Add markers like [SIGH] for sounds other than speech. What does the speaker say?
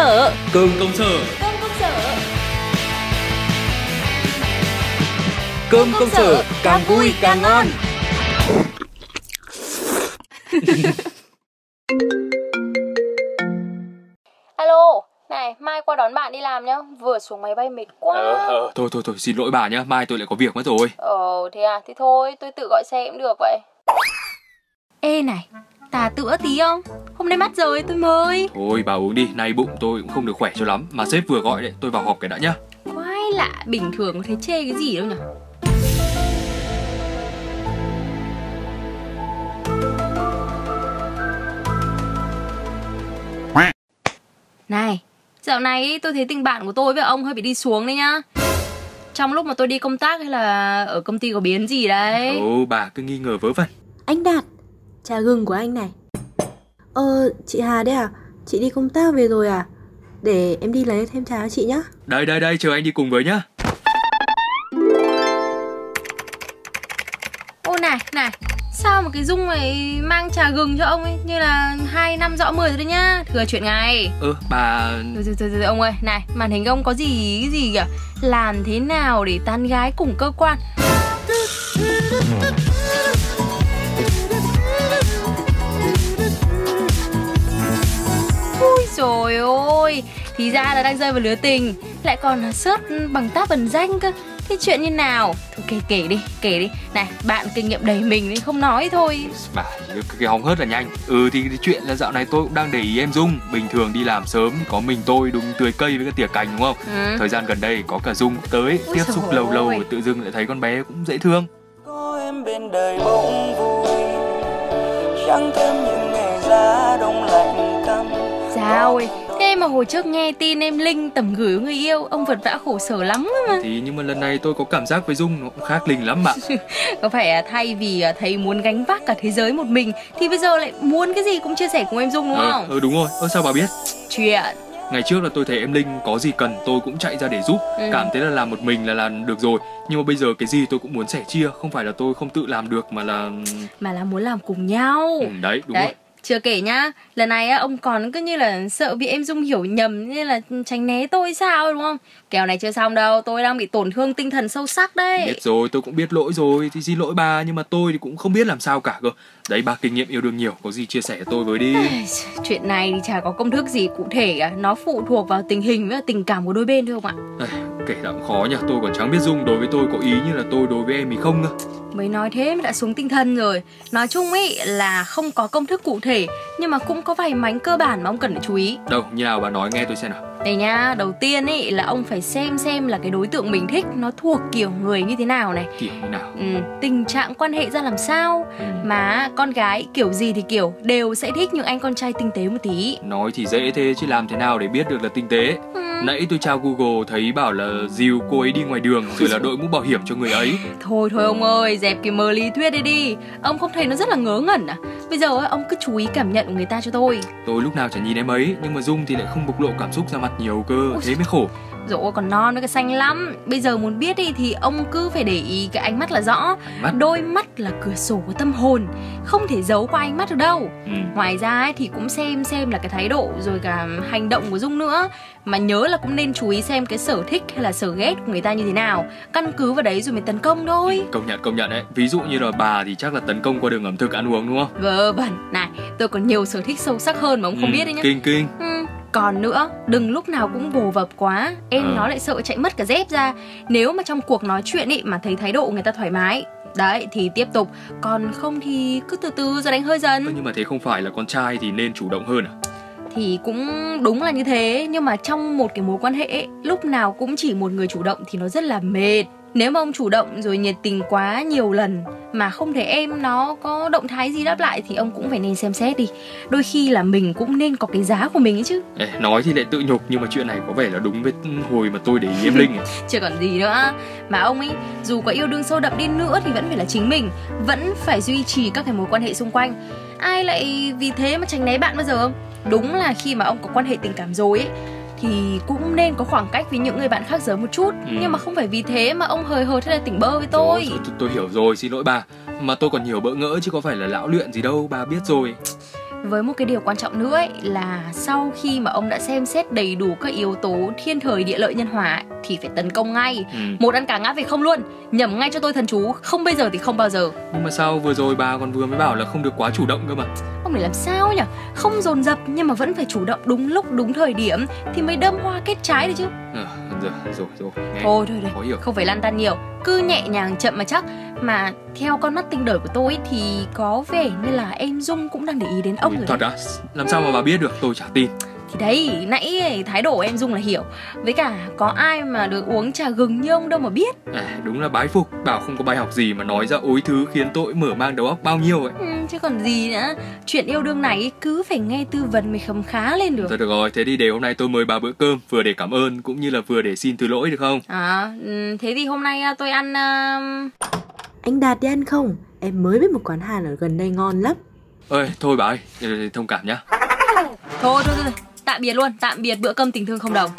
sở Cơm công sở. Cơm công sở. Cơm công sở càng vui càng ngon. [LAUGHS] Alo, này, mai qua đón bạn đi làm nhá. Vừa xuống máy bay mệt quá. Ờ, ờ, Thôi thôi thôi xin lỗi bà nhá. Mai tôi lại có việc mất rồi. Ờ, thế à, thì thôi, tôi tự gọi xe cũng được vậy. Ê này, tà tữa tí không? Hôm nay mắt rồi, tôi mời. Thôi bà uống đi Nay bụng tôi cũng không được khỏe cho lắm. Mà sếp vừa gọi đấy Tôi vào họp cái đã nhá. Quái lạ, bình thường có thấy chê cái gì đâu nhỉ? Này, dạo này tôi thấy tình bạn của tôi với ông hơi bị đi xuống đấy nhá. Trong lúc mà tôi đi công tác hay là ở công ty có biến gì đấy? Ồ bà cứ nghi ngờ vớ vẩn. Anh Đạt, trà gừng của anh này. Ờ, chị Hà đấy à? Chị đi công tác về rồi à? Để em đi lấy thêm trà cho chị nhá. Đây đây đây chờ anh đi cùng với nhá Ô này, này Sao mà cái Dung này mang trà gừng cho ông ấy Như là hai năm rõ mười rồi đấy nhá Thừa chuyện ngày Ơ bà Thôi, thôi, thôi, thôi, ông ơi, này, màn hình ông có gì, cái gì kìa Làm thế nào để tán gái cùng cơ quan Rồi ôi Thì ra là đang rơi vào lứa tình. Lại còn là sớt bằng tác bằng danh cơ. Thế chuyện như nào? Thôi kể kể đi, kể đi. Này, bạn kinh nghiệm đầy mình nên không nói thôi. Bà cái, cái hóng hớt là nhanh. Ừ thì cái chuyện là dạo này tôi cũng đang để ý em Dung. Bình thường đi làm sớm Có mình tôi đúng tươi cây với cái tỉa cành đúng không? Ừ. Thời gian gần đây có cả Dung tới Ôi Tiếp xúc lâu lâu tự dưng lại thấy con bé cũng dễ thương. Có em bên đời bỗng vui chẳng thêm những ngày giá đông lạnh căm Sao ơi Thế mà hồi trước nghe tin em Linh tầm gửi người yêu Ông vật vã khổ sở lắm mà. Thì nhưng mà lần này tôi có cảm giác với Dung nó cũng khác Linh lắm bạn [LAUGHS] Có phải thay vì à, thấy muốn gánh vác cả thế giới một mình Thì bây giờ lại muốn cái gì cũng chia sẻ cùng em Dung đúng ờ, không? ờ đúng rồi. Ơ sao bà biết? Chuyện. Ngày trước là tôi thấy em Linh có gì cần tôi cũng chạy ra để giúp. Ừ. Cảm thấy là làm một mình là làm được rồi. Nhưng mà bây giờ cái gì tôi cũng muốn sẻ chia Không phải là tôi không tự làm được mà là Mà là muốn làm cùng nhau. Ừ, Đấy đúng Đấy. rồi Chưa kể nhá, lần này á, ông còn cứ như là sợ bị em Dung hiểu nhầm Như là tránh né tôi sao đúng không? Kèo này chưa xong đâu, tôi đang bị tổn thương tinh thần sâu sắc đấy. Biết rồi tôi cũng biết lỗi rồi Thì xin lỗi bà Nhưng mà tôi thì cũng không biết làm sao cả cơ. Đấy bà kinh nghiệm yêu đương nhiều Có gì chia sẻ tôi với đi. Chuyện này thì chả có công thức gì cụ thể cả Nó phụ thuộc vào tình hình với tình cảm của đôi bên thôi không ạ Kể ra cũng khó nhỉ Tôi còn chẳng biết Dung đối với tôi có ý như là tôi đối với em thì không cơ Mới nói thế mà đã xuống tinh thần rồi. Nói chung ấy là không có công thức cụ thể Nhưng mà cũng có vài mánh cơ bản mà ông cần phải chú ý. Đâu như nào bà nói nghe tôi xem nào Đây nha, đầu tiên ấy là ông phải xem xem là cái đối tượng mình thích Nó thuộc kiểu người như thế nào này. Kiểu như nào? Ừ, Tình trạng quan hệ ra làm sao. Ừ. Mà con gái kiểu gì thì kiểu Đều sẽ thích những anh con trai tinh tế một tí. Nói thì dễ thế chứ làm thế nào để biết được là tinh tế. Ừ, Nãy tôi tra Google thấy bảo là dìu cô ấy đi ngoài đường Rồi là đội mũ bảo hiểm cho người ấy. Thôi thôi ông ơi, dẹp cái mơ lý thuyết đi đi. Ông không thấy nó rất là ngớ ngẩn à Bây giờ ấy, ông cứ chú ý cảm nhận của người ta cho tôi. Tôi lúc nào chả nhìn em ấy Nhưng mà Dung thì lại không bộc lộ cảm xúc ra mặt nhiều cơ Thế mới khổ Dỗ còn non với cái xanh lắm. Bây giờ muốn biết đi thì ông cứ phải để ý cái ánh mắt là rõ. Mắt. Đôi mắt là cửa sổ của tâm hồn Không thể giấu qua ánh mắt được đâu. Ừ. Ngoài ra ấy, thì cũng xem xem là cái thái độ rồi cả hành động của Dung nữa. Mà nhớ là cũng nên chú ý xem cái sở thích hay là sở ghét của người ta như thế nào. Căn cứ vào đấy rồi mới tấn công thôi. Công nhận công nhận đấy. Ví dụ như là bà thì chắc là tấn công qua đường ẩm thực ăn uống đúng không? Vớ vẩn. Này tôi còn nhiều sở thích sâu sắc hơn mà ông không Ừ, biết đấy nhá. Kinh kinh. Ừ, còn nữa, đừng lúc nào cũng vồ vập quá. Em Ờ. nó lại sợ chạy mất cả dép ra. Nếu mà trong cuộc nói chuyện ý mà thấy thái độ người ta thoải mái. Đấy thì tiếp tục. Còn không thì cứ từ từ rồi đánh hơi dần. Nhưng mà thế không phải là con trai thì nên chủ động hơn à? Thì cũng đúng là như thế. Nhưng mà trong một cái mối quan hệ ấy, Lúc nào cũng chỉ một người chủ động thì nó rất là mệt Nếu mà ông chủ động rồi nhiệt tình quá nhiều lần Mà không thể em nó có động thái gì đáp lại Thì ông cũng phải nên xem xét đi. Đôi khi là mình cũng nên có cái giá của mình ấy chứ. Ê, Nói thì lại tự nhục Nhưng mà chuyện này có vẻ là đúng với hồi mà tôi để ý em Linh. Ấy. [LAUGHS] Chưa còn gì nữa. Mà ông ấy dù có yêu đương sâu đậm đi nữa Thì vẫn phải là chính mình Vẫn phải duy trì các cái mối quan hệ xung quanh. Ai lại vì thế mà tránh né bạn bao giờ? Không Đúng là khi mà ông có quan hệ tình cảm rồi ấy thì cũng nên có khoảng cách với những người bạn khác giới một chút. Ừ. nhưng mà không phải vì thế mà ông hời hợt hay là tỉnh bơ với tôi. Rồi, tôi, tôi hiểu rồi xin lỗi bà. Mà tôi còn nhiều bỡ ngỡ chứ có phải là lão luyện gì đâu Bà biết rồi. Với một cái điều quan trọng nữa ấy, là sau khi mà ông đã xem xét đầy đủ các yếu tố thiên thời địa lợi nhân hòa ấy, thì phải tấn công ngay. Ừ. một ăn cả ngã về không luôn. Nhầm ngay cho tôi thần chú không bây giờ thì không bao giờ. Nhưng mà sao vừa rồi bà còn vừa mới bảo là không được quá chủ động cơ mà ông để làm sao nhỉ không dồn dập nhưng mà vẫn phải chủ động đúng lúc đúng thời điểm thì mới đâm hoa kết trái được chứ. Ờ rồi rồi rồi nghe thôi thôi thôi không phải lăn tăn nhiều. Cứ nhẹ nhàng chậm mà chắc. Mà theo con mắt tinh đời của tôi thì có vẻ như là em dung cũng đang để ý đến ông rồi thật đấy. á? Làm sao mà bà biết được? Tôi chả tin thì đấy nãy ấy, thái độ em dung là hiểu. Với cả có ai mà được uống trà gừng như ông đâu mà biết. À, đúng là bái phục. Bảo không có bài học gì mà nói ra ối thứ khiến tôi mở mang đầu óc bao nhiêu ấy ừ, chứ còn gì nữa. Chuyện yêu đương này cứ phải nghe tư vấn mới khấm khá lên được. Thôi được rồi, thế thì để hôm nay tôi mời bà bữa cơm Vừa để cảm ơn cũng như là vừa để xin thứ lỗi được không? à ừ, thế thì hôm nay à, tôi ăn à, Anh Đạt đi ăn không? Em mới biết một quán Hàn ở gần đây ngon lắm. Ơi, thôi bà ơi, thông cảm nhá. Thôi thôi thôi tạm biệt luôn tạm biệt bữa cơm tình thương không đồng.